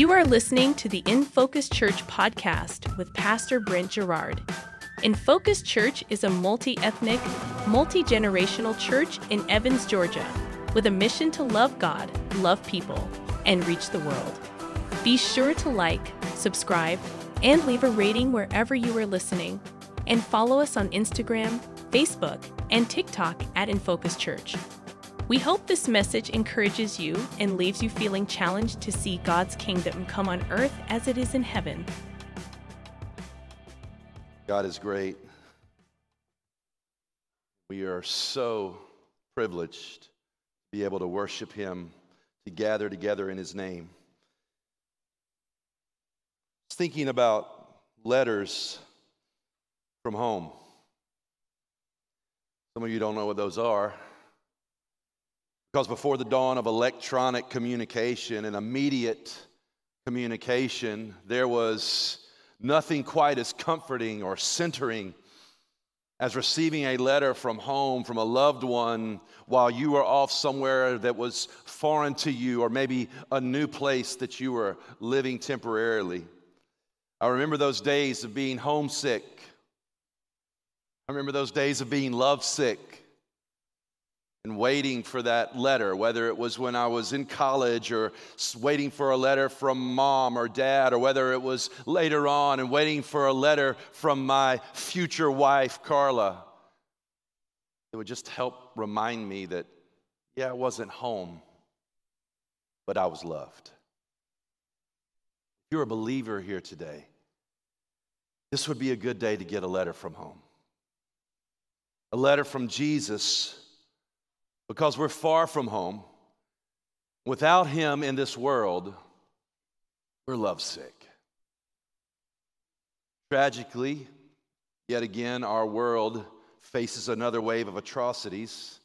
You are listening to the In Focus Church podcast with Pastor Brent Garrard. In Focus Church is a multi ethnic, multi generational church in Evans, Georgia, with a mission to love God, love people, and reach the world. Be sure to like, subscribe, and leave a rating wherever you are listening, and follow us on Instagram, Facebook, and TikTok at In Focus Church. We hope this message encourages you and leaves you feeling challenged to see God's kingdom come on earth as it is in heaven. God is great. We are so privileged to be able to worship Him, to gather together in His name. Thinking about letters from home. Some of you don't know what those are. Because before the dawn of electronic communication and immediate communication, there was nothing quite as comforting or centering as receiving a letter from home from a loved one while you were off somewhere that was foreign to you or maybe a new place that you were living temporarily. I remember those days of being homesick. I remember those days of being lovesick and waiting for that letter, whether it was when I was in college or waiting for a letter from mom or dad, or whether it was later on and waiting for a letter from my future wife, Carla. It would just help remind me that, yeah, I wasn't home, but I was loved. If you're a believer here today, this would be a good day to get a letter from home. A letter from Jesus because we're far from home. Without Him in this world, we're lovesick. Tragically, yet again, our world faces another wave of atrocities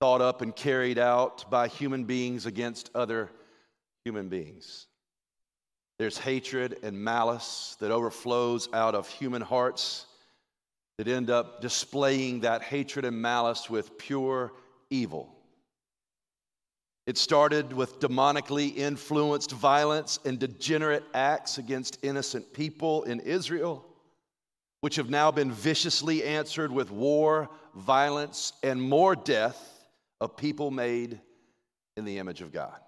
thought up and carried out by human beings against other human beings. There's hatred and malice that overflows out of human hearts that end up displaying that hatred and malice with pure evil. It started with demonically influenced violence and degenerate acts against innocent people in Israel, which have now been viciously answered with war, violence, and more death of people made in the image of God.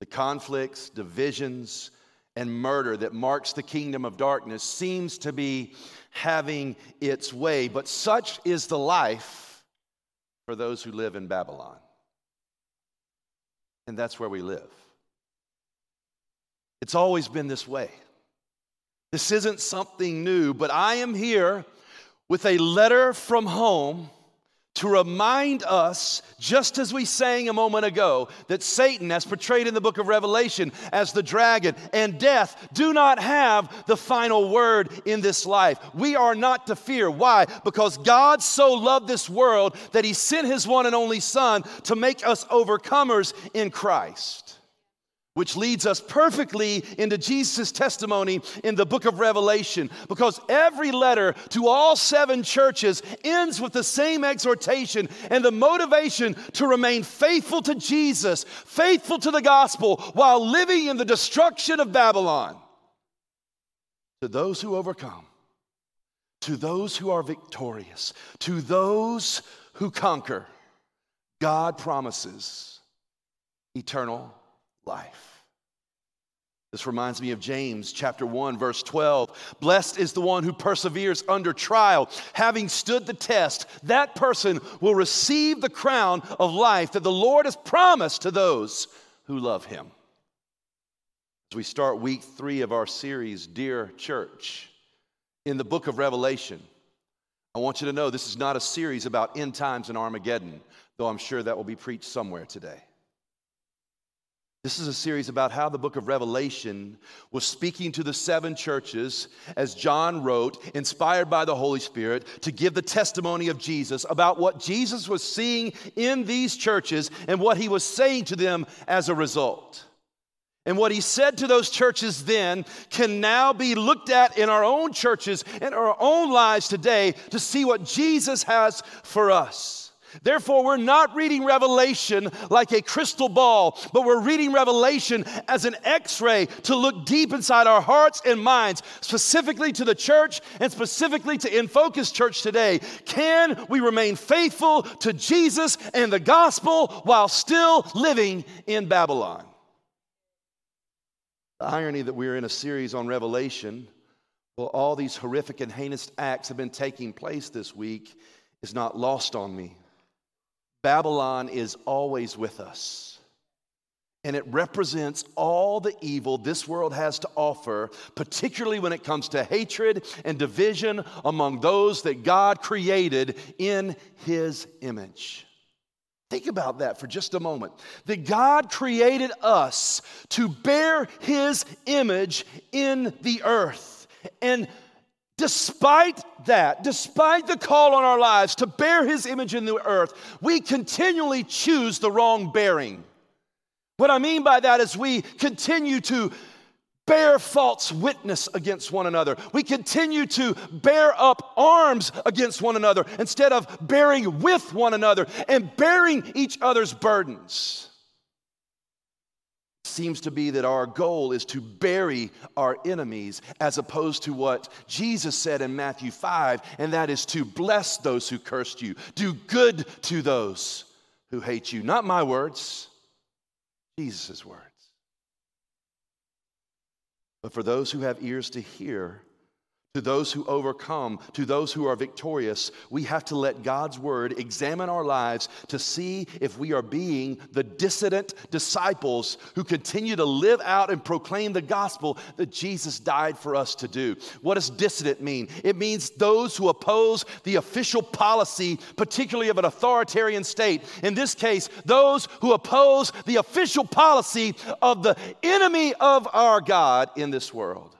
The conflicts, divisions, and murder that marks the kingdom of darkness seems to be having its way, but such is the life for those who live in Babylon. And that's where we live. It's always been this way. This isn't something new, but I am here with a letter from home to remind us, just as we sang a moment ago, that Satan, as portrayed in the book of Revelation as the dragon, and death do not have the final word in this life. We are not to fear. Why? Because God so loved this world that he sent his one and only Son to make us overcomers in Christ which leads us perfectly into Jesus' testimony in the book of Revelation. Because every letter to all seven churches ends with the same exhortation and the motivation to remain faithful to Jesus, faithful to the gospel, while living in the destruction of Babylon. To those who overcome, to those who are victorious, to those who conquer, God promises eternal life. This reminds me of James chapter 1 verse 12. Blessed is the one who perseveres under trial, having stood the test. That person will receive the crown of life that the Lord has promised to those who love him. As we start week 3 of our series Dear Church in the book of Revelation, I want you to know this is not a series about end times and Armageddon, though I'm sure that will be preached somewhere today. This is a series about how the book of Revelation was speaking to the seven churches as John wrote, inspired by the Holy Spirit, to give the testimony of Jesus about what Jesus was seeing in these churches and what he was saying to them as a result. And what he said to those churches then can now be looked at in our own churches and our own lives today to see what Jesus has for us. Therefore, we're not reading Revelation like a crystal ball, but we're reading Revelation as an x ray to look deep inside our hearts and minds, specifically to the church and specifically to In Focus Church today. Can we remain faithful to Jesus and the gospel while still living in Babylon? The irony that we're in a series on Revelation, well, all these horrific and heinous acts have been taking place this week, is not lost on me. Babylon is always with us. And it represents all the evil this world has to offer, particularly when it comes to hatred and division among those that God created in His image. Think about that for just a moment. That God created us to bear His image in the earth. And Despite that, despite the call on our lives to bear his image in the earth, we continually choose the wrong bearing. What I mean by that is we continue to bear false witness against one another. We continue to bear up arms against one another instead of bearing with one another and bearing each other's burdens seems to be that our goal is to bury our enemies as opposed to what Jesus said in Matthew 5, and that is to bless those who cursed you, do good to those who hate you. Not my words, Jesus' words. But for those who have ears to hear, to those who overcome, to those who are victorious, we have to let God's word examine our lives to see if we are being the dissident disciples who continue to live out and proclaim the gospel that Jesus died for us to do. What does dissident mean? It means those who oppose the official policy, particularly of an authoritarian state. In this case, those who oppose the official policy of the enemy of our God in this world.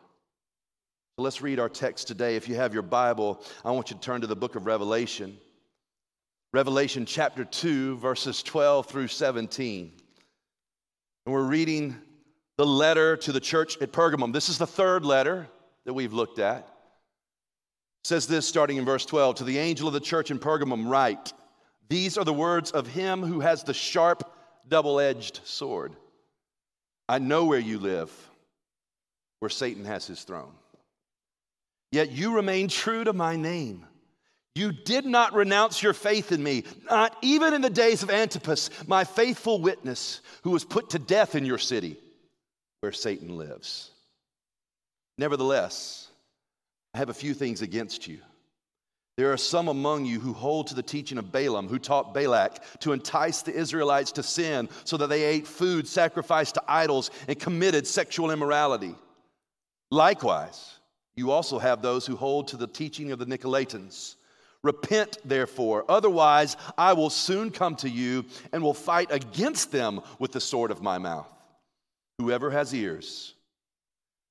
Let's read our text today. If you have your Bible, I want you to turn to the book of Revelation. Revelation chapter 2, verses 12 through 17. And we're reading the letter to the church at Pergamum. This is the third letter that we've looked at. It says this starting in verse 12 To the angel of the church in Pergamum, write, These are the words of him who has the sharp, double edged sword. I know where you live, where Satan has his throne. Yet you remain true to my name. You did not renounce your faith in me, not even in the days of Antipas, my faithful witness, who was put to death in your city where Satan lives. Nevertheless, I have a few things against you. There are some among you who hold to the teaching of Balaam, who taught Balak to entice the Israelites to sin so that they ate food sacrificed to idols and committed sexual immorality. Likewise, you also have those who hold to the teaching of the Nicolaitans. Repent, therefore, otherwise I will soon come to you and will fight against them with the sword of my mouth. Whoever has ears,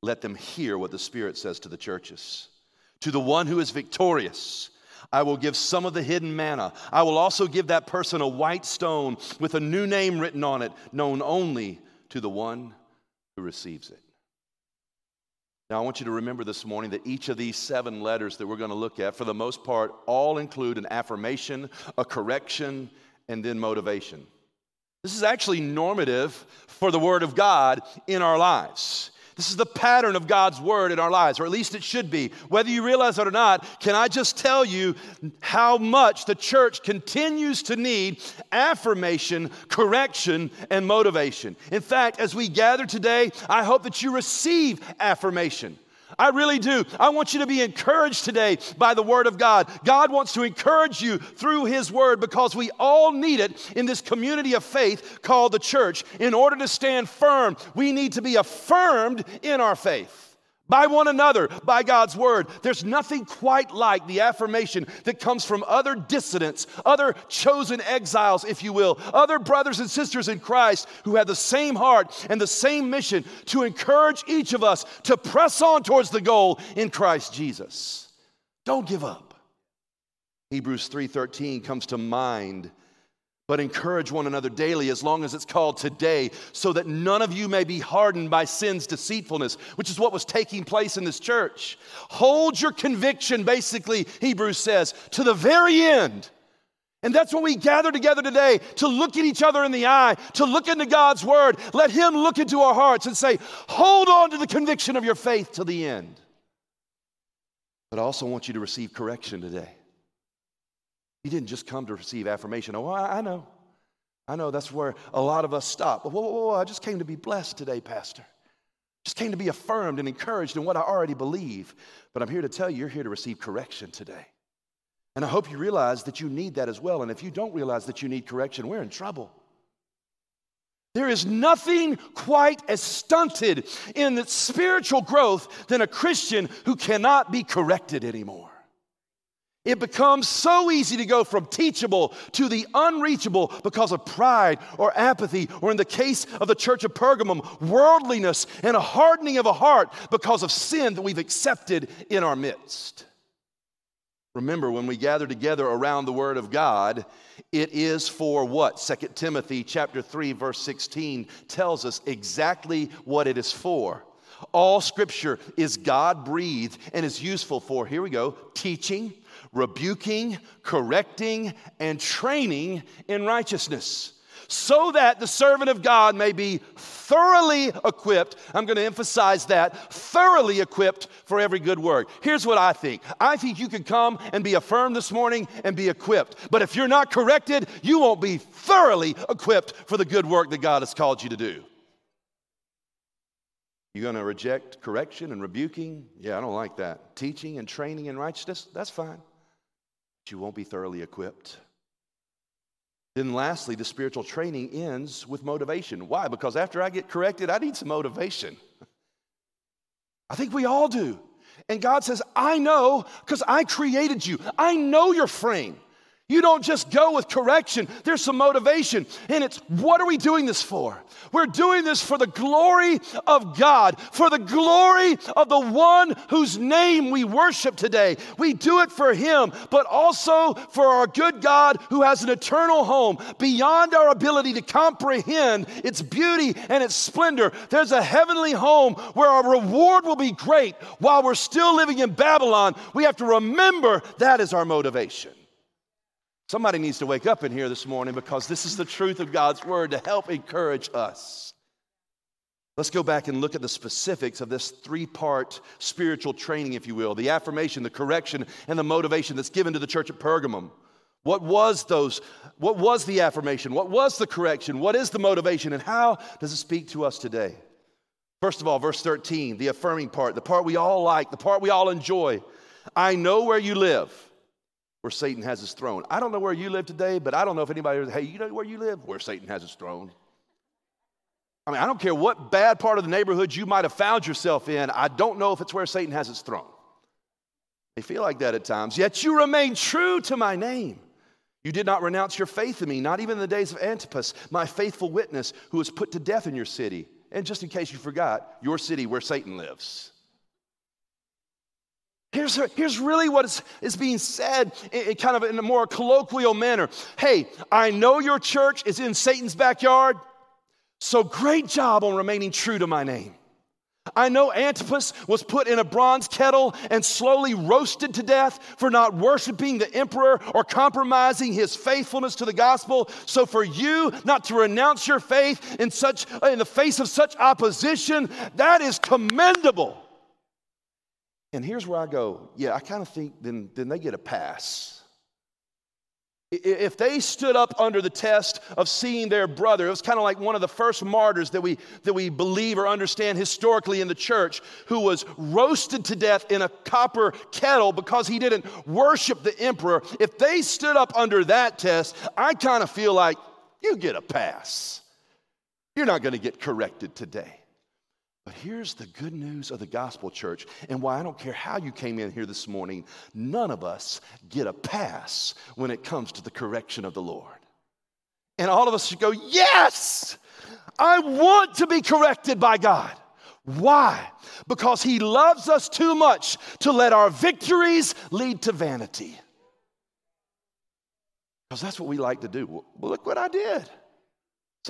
let them hear what the Spirit says to the churches. To the one who is victorious, I will give some of the hidden manna. I will also give that person a white stone with a new name written on it, known only to the one who receives it. Now, I want you to remember this morning that each of these seven letters that we're going to look at, for the most part, all include an affirmation, a correction, and then motivation. This is actually normative for the Word of God in our lives. This is the pattern of God's word in our lives, or at least it should be. Whether you realize it or not, can I just tell you how much the church continues to need affirmation, correction, and motivation? In fact, as we gather today, I hope that you receive affirmation. I really do. I want you to be encouraged today by the Word of God. God wants to encourage you through His Word because we all need it in this community of faith called the church. In order to stand firm, we need to be affirmed in our faith by one another, by God's word. There's nothing quite like the affirmation that comes from other dissidents, other chosen exiles, if you will, other brothers and sisters in Christ who have the same heart and the same mission to encourage each of us to press on towards the goal in Christ Jesus. Don't give up. Hebrews 3:13 comes to mind but encourage one another daily as long as it's called today, so that none of you may be hardened by sin's deceitfulness, which is what was taking place in this church. Hold your conviction, basically, Hebrews says, to the very end. And that's what we gather together today to look at each other in the eye, to look into God's word. Let Him look into our hearts and say, hold on to the conviction of your faith till the end. But I also want you to receive correction today. You didn't just come to receive affirmation. Oh, I know. I know that's where a lot of us stop. Whoa, whoa, whoa, I just came to be blessed today, Pastor. Just came to be affirmed and encouraged in what I already believe. But I'm here to tell you, you're here to receive correction today. And I hope you realize that you need that as well. And if you don't realize that you need correction, we're in trouble. There is nothing quite as stunted in the spiritual growth than a Christian who cannot be corrected anymore. It becomes so easy to go from teachable to the unreachable because of pride or apathy, or in the case of the church of Pergamum, worldliness and a hardening of a heart because of sin that we've accepted in our midst. Remember, when we gather together around the Word of God, it is for what? 2 Timothy chapter 3, verse 16 tells us exactly what it is for. All scripture is God breathed and is useful for, here we go, teaching, rebuking, correcting, and training in righteousness, so that the servant of God may be thoroughly equipped. I'm going to emphasize that thoroughly equipped for every good work. Here's what I think I think you can come and be affirmed this morning and be equipped. But if you're not corrected, you won't be thoroughly equipped for the good work that God has called you to do. You going to reject correction and rebuking? Yeah, I don't like that. Teaching and training in righteousness? That's fine you won't be thoroughly equipped. Then, lastly, the spiritual training ends with motivation. Why? Because after I get corrected, I need some motivation. I think we all do. And God says, I know because I created you, I know your frame. You don't just go with correction, there's some motivation. And it's what are we doing this for? We're doing this for the glory of God, for the glory of the one whose name we worship today. We do it for Him, but also for our good God who has an eternal home beyond our ability to comprehend its beauty and its splendor. There's a heavenly home where our reward will be great while we're still living in Babylon. We have to remember that is our motivation. Somebody needs to wake up in here this morning because this is the truth of God's word to help encourage us. Let's go back and look at the specifics of this three part spiritual training, if you will the affirmation, the correction, and the motivation that's given to the church at Pergamum. What was those? What was the affirmation? What was the correction? What is the motivation? And how does it speak to us today? First of all, verse 13, the affirming part, the part we all like, the part we all enjoy. I know where you live where Satan has his throne. I don't know where you live today, but I don't know if anybody, hey, you know where you live? Where Satan has his throne. I mean, I don't care what bad part of the neighborhood you might have found yourself in, I don't know if it's where Satan has his throne. They feel like that at times. Yet you remain true to my name. You did not renounce your faith in me, not even in the days of Antipas, my faithful witness, who was put to death in your city. And just in case you forgot, your city where Satan lives. Here's, here's really what is, is being said in, in kind of in a more colloquial manner. Hey, I know your church is in Satan's backyard, so great job on remaining true to my name. I know Antipas was put in a bronze kettle and slowly roasted to death for not worshiping the emperor or compromising his faithfulness to the gospel. So for you not to renounce your faith in such in the face of such opposition, that is commendable. And here's where I go, yeah, I kind of think then, then they get a pass. If they stood up under the test of seeing their brother, it was kind of like one of the first martyrs that we, that we believe or understand historically in the church, who was roasted to death in a copper kettle because he didn't worship the emperor. If they stood up under that test, I kind of feel like you get a pass. You're not going to get corrected today. But here's the good news of the gospel church, and why I don't care how you came in here this morning, none of us get a pass when it comes to the correction of the Lord. And all of us should go, Yes, I want to be corrected by God. Why? Because He loves us too much to let our victories lead to vanity. Because that's what we like to do. Well, look what I did.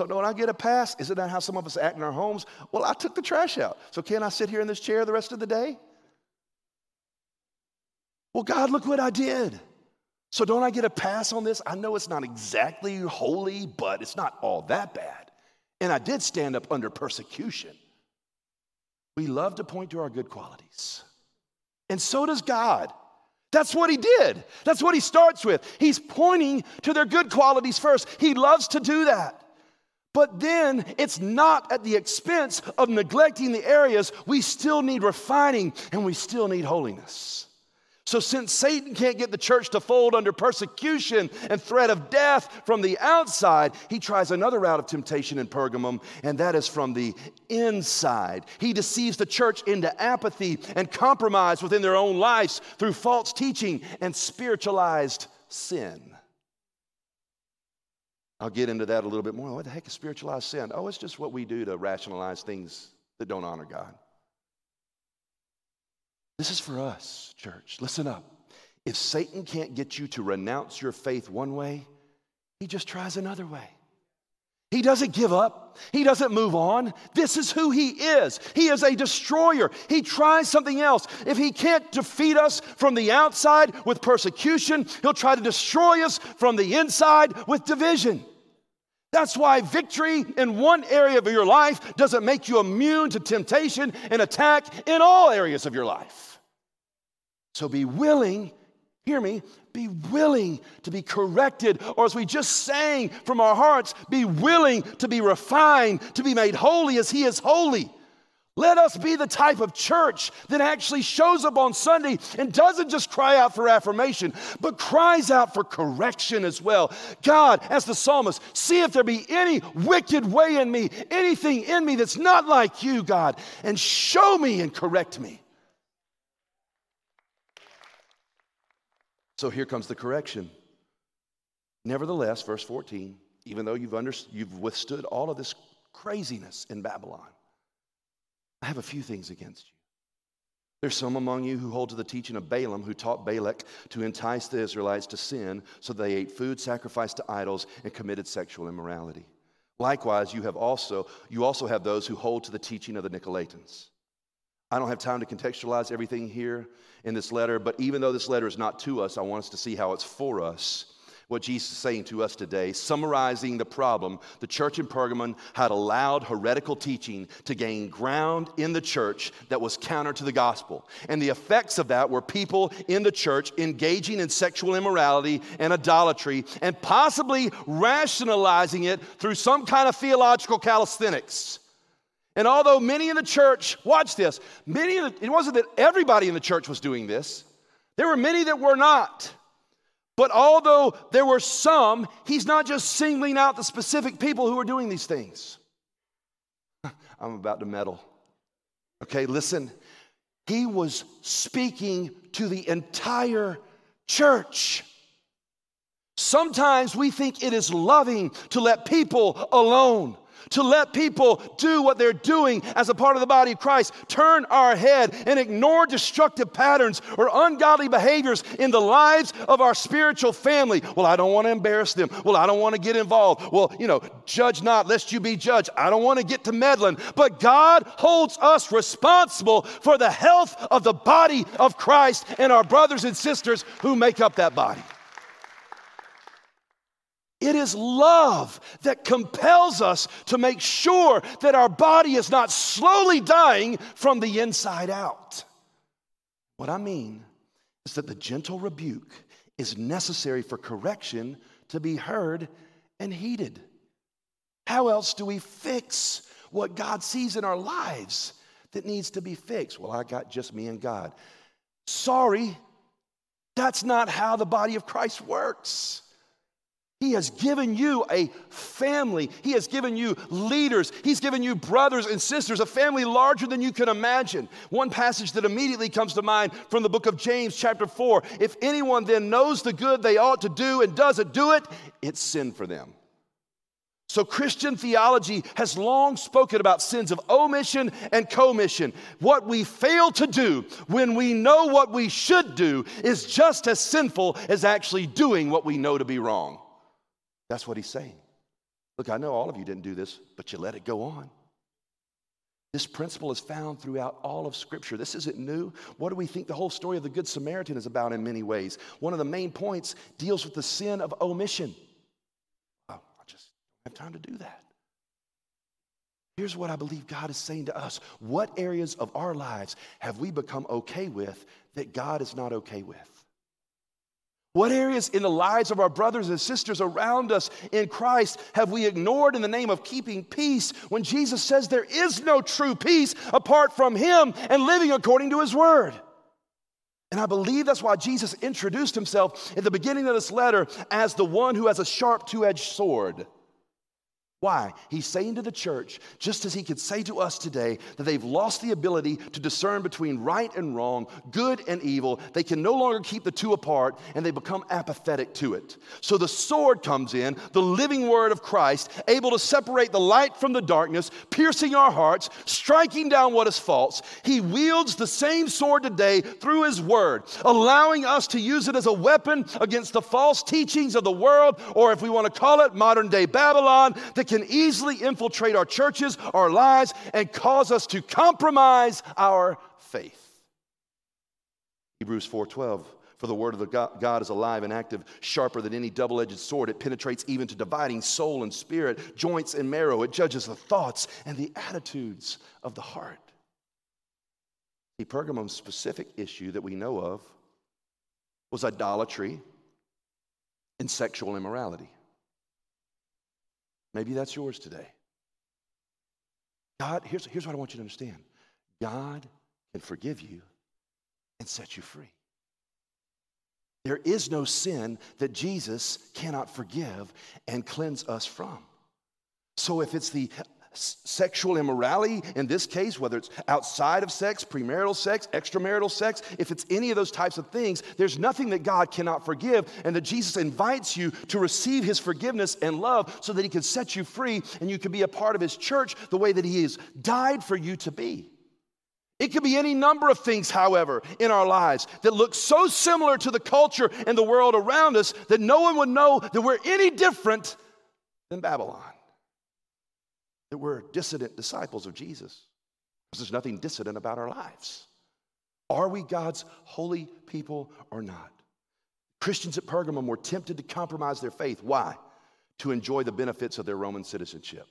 So don't I get a pass? is it not that how some of us act in our homes? Well, I took the trash out. So can I sit here in this chair the rest of the day? Well, God, look what I did. So, don't I get a pass on this? I know it's not exactly holy, but it's not all that bad. And I did stand up under persecution. We love to point to our good qualities. And so does God. That's what he did. That's what he starts with. He's pointing to their good qualities first. He loves to do that. But then it's not at the expense of neglecting the areas we still need refining and we still need holiness. So, since Satan can't get the church to fold under persecution and threat of death from the outside, he tries another route of temptation in Pergamum, and that is from the inside. He deceives the church into apathy and compromise within their own lives through false teaching and spiritualized sin. I'll get into that a little bit more. What the heck is spiritualized sin? Oh, it's just what we do to rationalize things that don't honor God. This is for us, church. Listen up. If Satan can't get you to renounce your faith one way, he just tries another way. He doesn't give up. He doesn't move on. This is who he is. He is a destroyer. He tries something else. If he can't defeat us from the outside with persecution, he'll try to destroy us from the inside with division. That's why victory in one area of your life doesn't make you immune to temptation and attack in all areas of your life. So be willing, hear me, be willing to be corrected, or as we just sang from our hearts, be willing to be refined, to be made holy as He is holy. Let us be the type of church that actually shows up on Sunday and doesn't just cry out for affirmation, but cries out for correction as well. God, as the psalmist, see if there be any wicked way in me, anything in me that's not like you, God, and show me and correct me. So here comes the correction. Nevertheless, verse 14, even though you've, under, you've withstood all of this craziness in Babylon, I have a few things against you. There's some among you who hold to the teaching of Balaam, who taught Balak to entice the Israelites to sin, so they ate food sacrificed to idols and committed sexual immorality. Likewise, you have also you also have those who hold to the teaching of the Nicolaitans. I don't have time to contextualize everything here in this letter, but even though this letter is not to us, I want us to see how it's for us. What Jesus is saying to us today, summarizing the problem, the church in Pergamon had allowed heretical teaching to gain ground in the church that was counter to the gospel. And the effects of that were people in the church engaging in sexual immorality and idolatry and possibly rationalizing it through some kind of theological calisthenics. And although many in the church, watch this, many the, it wasn't that everybody in the church was doing this, there were many that were not. But although there were some, he's not just singling out the specific people who are doing these things. I'm about to meddle. Okay, listen. He was speaking to the entire church. Sometimes we think it is loving to let people alone to let people do what they're doing as a part of the body of Christ, turn our head and ignore destructive patterns or ungodly behaviors in the lives of our spiritual family. Well, I don't want to embarrass them. Well, I don't want to get involved. Well, you know, judge not lest you be judged. I don't want to get to meddling. But God holds us responsible for the health of the body of Christ and our brothers and sisters who make up that body. It is love that compels us to make sure that our body is not slowly dying from the inside out. What I mean is that the gentle rebuke is necessary for correction to be heard and heeded. How else do we fix what God sees in our lives that needs to be fixed? Well, I got just me and God. Sorry, that's not how the body of Christ works. He has given you a family. He has given you leaders. He's given you brothers and sisters, a family larger than you can imagine. One passage that immediately comes to mind from the book of James, chapter 4 If anyone then knows the good they ought to do and doesn't do it, it's sin for them. So, Christian theology has long spoken about sins of omission and commission. What we fail to do when we know what we should do is just as sinful as actually doing what we know to be wrong. That's what he's saying. Look, I know all of you didn't do this, but you let it go on. This principle is found throughout all of Scripture. This isn't new. What do we think the whole story of the Good Samaritan is about in many ways? One of the main points deals with the sin of omission. Oh, I just don't have time to do that. Here's what I believe God is saying to us What areas of our lives have we become okay with that God is not okay with? What areas in the lives of our brothers and sisters around us in Christ have we ignored in the name of keeping peace when Jesus says there is no true peace apart from Him and living according to His Word? And I believe that's why Jesus introduced Himself at the beginning of this letter as the one who has a sharp two edged sword. Why? He's saying to the church, just as he could say to us today, that they've lost the ability to discern between right and wrong, good and evil. They can no longer keep the two apart and they become apathetic to it. So the sword comes in, the living word of Christ, able to separate the light from the darkness, piercing our hearts, striking down what is false. He wields the same sword today through his word, allowing us to use it as a weapon against the false teachings of the world, or if we want to call it modern day Babylon, that can easily infiltrate our churches, our lives, and cause us to compromise our faith. Hebrews 4:12 for the word of the God is alive and active, sharper than any double edged sword. It penetrates even to dividing soul and spirit, joints and marrow. It judges the thoughts and the attitudes of the heart. The Pergamum's specific issue that we know of was idolatry and sexual immorality. Maybe that's yours today. God, here's, here's what I want you to understand God can forgive you and set you free. There is no sin that Jesus cannot forgive and cleanse us from. So if it's the sexual immorality in this case, whether it's outside of sex, premarital sex, extramarital sex, if it's any of those types of things, there's nothing that God cannot forgive, and that Jesus invites you to receive his forgiveness and love so that he can set you free and you can be a part of his church the way that he has died for you to be. It could be any number of things, however, in our lives that look so similar to the culture and the world around us that no one would know that we're any different than Babylon that we're dissident disciples of Jesus because there's nothing dissident about our lives. Are we God's holy people or not? Christians at Pergamum were tempted to compromise their faith. Why? To enjoy the benefits of their Roman citizenship.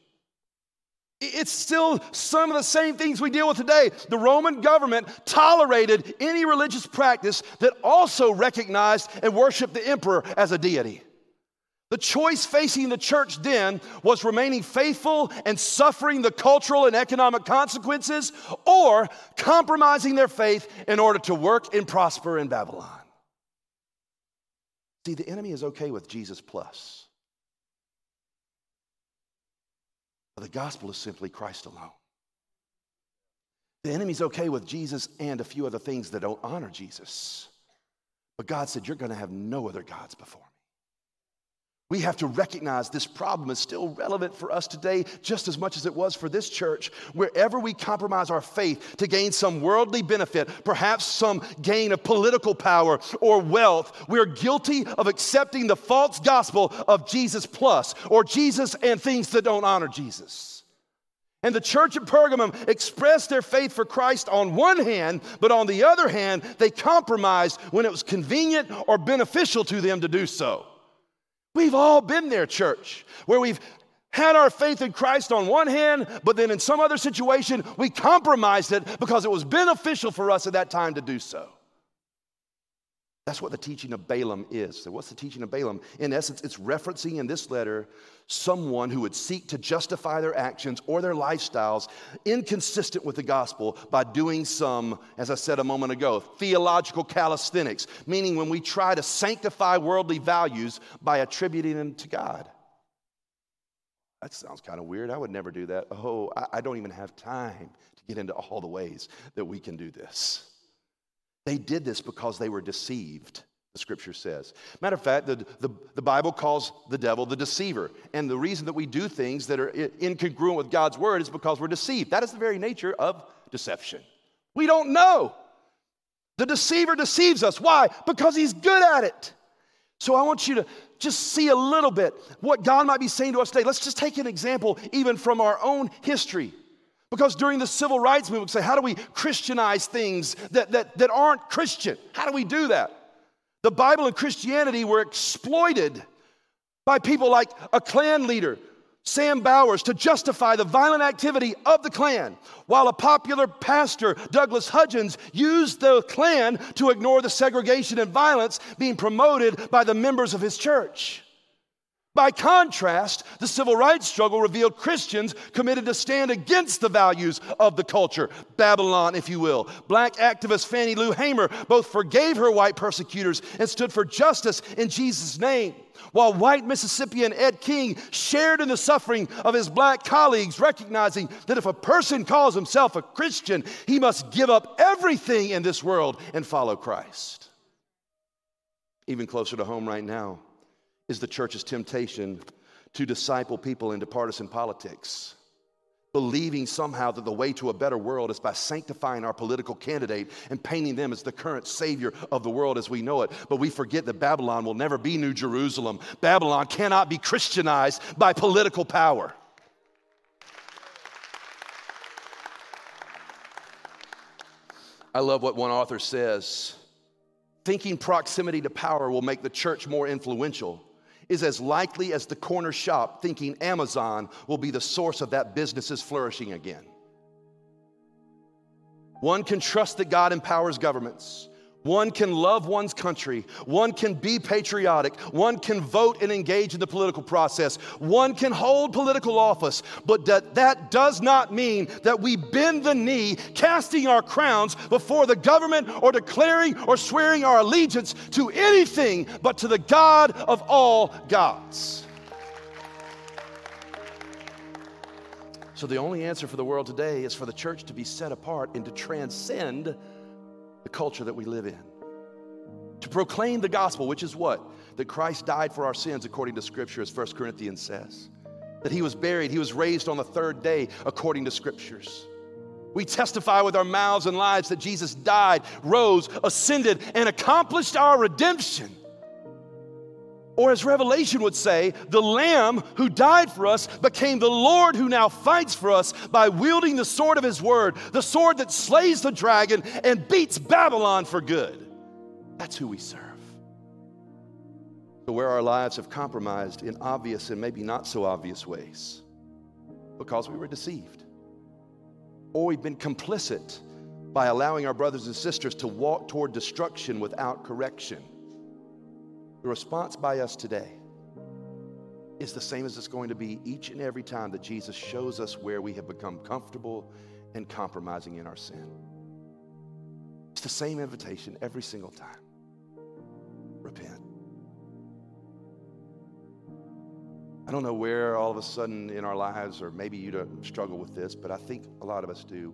It's still some of the same things we deal with today. The Roman government tolerated any religious practice that also recognized and worshiped the emperor as a deity. The choice facing the church then was remaining faithful and suffering the cultural and economic consequences or compromising their faith in order to work and prosper in Babylon. See, the enemy is okay with Jesus plus. But the gospel is simply Christ alone. The enemy's okay with Jesus and a few other things that don't honor Jesus. But God said, You're going to have no other gods before. We have to recognize this problem is still relevant for us today, just as much as it was for this church. Wherever we compromise our faith to gain some worldly benefit, perhaps some gain of political power or wealth, we're guilty of accepting the false gospel of Jesus plus, or Jesus and things that don't honor Jesus. And the church at Pergamum expressed their faith for Christ on one hand, but on the other hand, they compromised when it was convenient or beneficial to them to do so. We've all been there, church, where we've had our faith in Christ on one hand, but then in some other situation, we compromised it because it was beneficial for us at that time to do so. That's what the teaching of Balaam is. So, what's the teaching of Balaam? In essence, it's referencing in this letter someone who would seek to justify their actions or their lifestyles inconsistent with the gospel by doing some, as I said a moment ago, theological calisthenics, meaning when we try to sanctify worldly values by attributing them to God. That sounds kind of weird. I would never do that. Oh, I, don't even have time to get into all the ways that we can do this. They did this because they were deceived, the scripture says. Matter of fact, the, the, the, Bible calls the devil the deceiver. And the reason that we do things that are incongruent with God's word is because we're deceived. That is the very nature of deception. We don't know. The deceiver deceives us. Why? Because he's good at it. So I want you to just see a little bit what God might be saying to us today. Let's just take an example, even from our own history. Because during the civil rights movement, say, how do we Christianize things that, that, that aren't Christian? How do we do that? The Bible and Christianity were exploited by people like a Klan leader, Sam Bowers, to justify the violent activity of the Klan, while a popular pastor, Douglas Hudgens, used the Klan to ignore the segregation and violence being promoted by the members of his church. By contrast, the civil rights struggle revealed Christians committed to stand against the values of the culture, Babylon, if you will. Black activist Fannie Lou Hamer both forgave her white persecutors and stood for justice in Jesus' name. While white Mississippian Ed King shared in the suffering of his black colleagues, recognizing that if a person calls himself a Christian, he must give up everything in this world and follow Christ. Even closer to home right now, is the church's temptation to disciple people into partisan politics, believing somehow that the way to a better world is by sanctifying our political candidate and painting them as the current savior of the world as we know it. But we forget that Babylon will never be New Jerusalem. Babylon cannot be Christianized by political power. I love what one author says. Thinking proximity to power will make the church more influential is as likely as the corner shop thinking Amazon will be the source of that business's flourishing again. One can trust that God empowers governments. One can love one's country. One can be patriotic. One can vote and engage in the political process. One can hold political office. But that, that does not mean that we bend the knee, casting our crowns before the government or declaring or swearing our allegiance to anything but to the God of all gods. So, the only answer for the world today is for the church to be set apart and to transcend the culture that we live in. To proclaim the gospel, which is what? That Christ died for our sins according to Scripture, as 1 Corinthians says. That he was buried, he was raised on the third day according to Scriptures. We testify with our mouths and lives that Jesus died, rose, ascended, and accomplished our redemption. Or, as Revelation would say, the Lamb who died for us became the Lord who now fights for us by wielding the sword of his word, the sword that slays the dragon and beats Babylon for good. That's who we serve. So, where our lives have compromised in obvious and maybe not so obvious ways, because we were deceived, or we've been complicit by allowing our brothers and sisters to walk toward destruction without correction the response by us today is the same as it's going to be each and every time that Jesus shows us where we have become comfortable and compromising in our sin. It's the same invitation every single time repent. I don't know where all of a sudden in our lives, or maybe you don't struggle with this, but I think a lot of us do.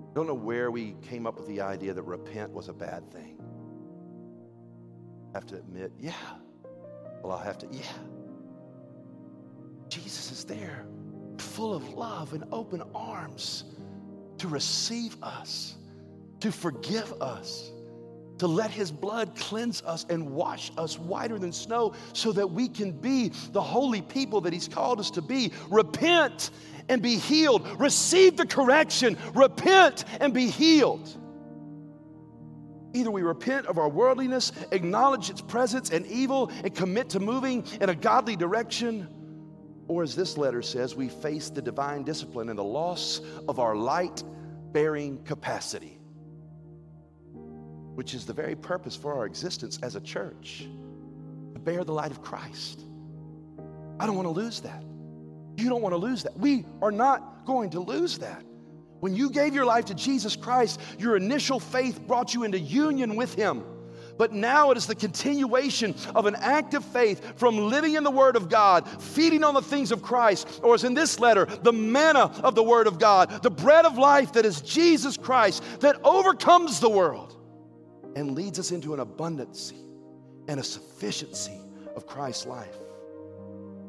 I don't know where we came up with the idea that repent was a bad thing have to admit, yeah. Well, I'll have to, yeah. Jesus is there, full of love and open arms to receive us, to forgive us, to let his blood cleanse us and wash us whiter than snow so that we can be the holy people that he's called us to be. Repent and be healed. Receive the correction. Repent and be healed. Either we repent of our worldliness, acknowledge its presence and evil, and commit to moving in a godly direction, or as this letter says, we face the divine discipline and the loss of our light bearing capacity, which is the very purpose for our existence as a church to bear the light of Christ. I don't want to lose that. You don't want to lose that. We are not going to lose that. When you gave your life to Jesus Christ, your initial faith brought you into union with Him. But now it is the continuation of an active faith from living in the Word of God, feeding on the things of Christ, or as in this letter, the manna of the Word of God, the bread of life that is Jesus Christ, that overcomes the world and leads us into an abundancy and a sufficiency of Christ's life.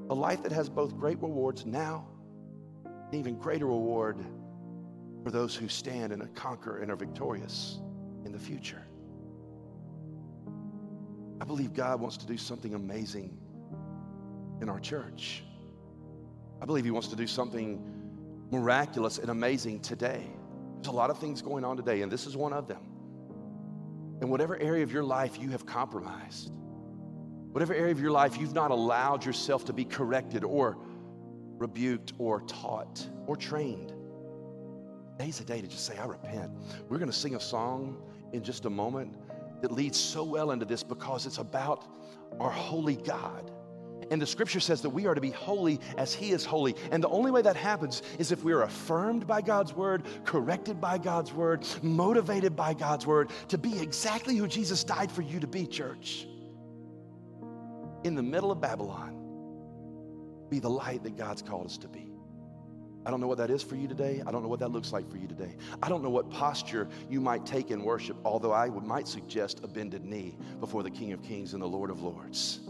A life that has both great rewards now and even greater reward for those who stand and conquer and are victorious in the future. I believe God wants to do something amazing in our church. I believe He wants to do something miraculous and amazing today. There's a lot of things going on today, and this is one of them. In whatever area of your life you have compromised, whatever area of your life you've not allowed yourself to be corrected or rebuked or taught or trained, today's a day to just say, I repent. We're going to sing a song in just a moment that leads so well into this because it's about our holy God. And the scripture says that we are to be holy as He is holy. And the only way that happens is if we are affirmed by God's word, corrected by God's word, motivated by God's word to be exactly who Jesus died for you to be, church. In the middle of Babylon, be the light that God's called us to be. I don't know what that is for you today. I don't know what that looks like for you today. I don't know what posture you might take in worship, although I would, might suggest a bended knee before the King of Kings and the Lord of Lords.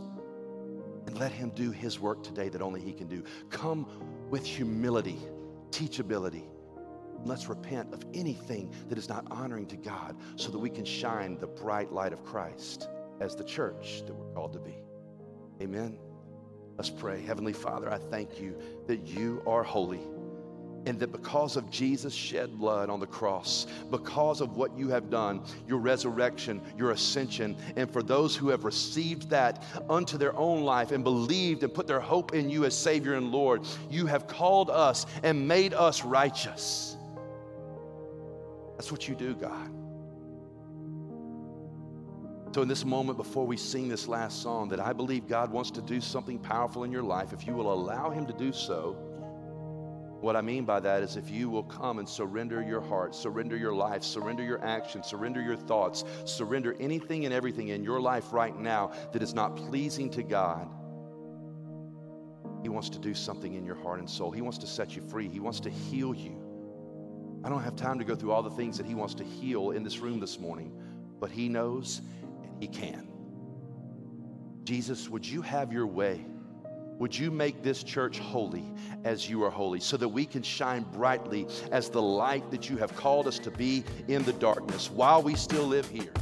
And let Him do His work today that only He can do. Come with humility, teachability. Let's repent of anything that is not honoring to God so that we can shine the bright light of Christ as the church that we're called to be. Amen. Let's pray. Heavenly Father, I thank you that you are holy and that because of Jesus' shed blood on the cross, because of what you have done, your resurrection, your ascension, and for those who have received that unto their own life and believed and put their hope in you as Savior and Lord, you have called us and made us righteous. That's what you do, God. So, in this moment before we sing this last song, that I believe God wants to do something powerful in your life, if you will allow Him to do so, what I mean by that is if you will come and surrender your heart, surrender your life, surrender your actions, surrender your thoughts, surrender anything and everything in your life right now that is not pleasing to God, He wants to do something in your heart and soul. He wants to set you free, He wants to heal you. I don't have time to go through all the things that He wants to heal in this room this morning, but He knows and He can. Jesus, would you have your way? Would you make this church holy as you are holy so that we can shine brightly as the light that you have called us to be in the darkness while we still live here?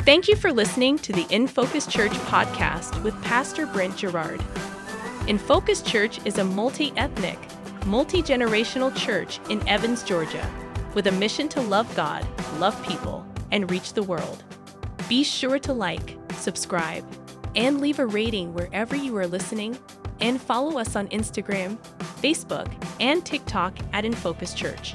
Thank you for listening to the In Focus Church podcast with Pastor Brent Garrard. In Focus Church is a multi ethnic, multi generational church in Evans, Georgia, with a mission to love God, love people, and reach the world. Be sure to like, subscribe, and leave a rating wherever you are listening, and follow us on Instagram, Facebook, and TikTok at Infocus Church.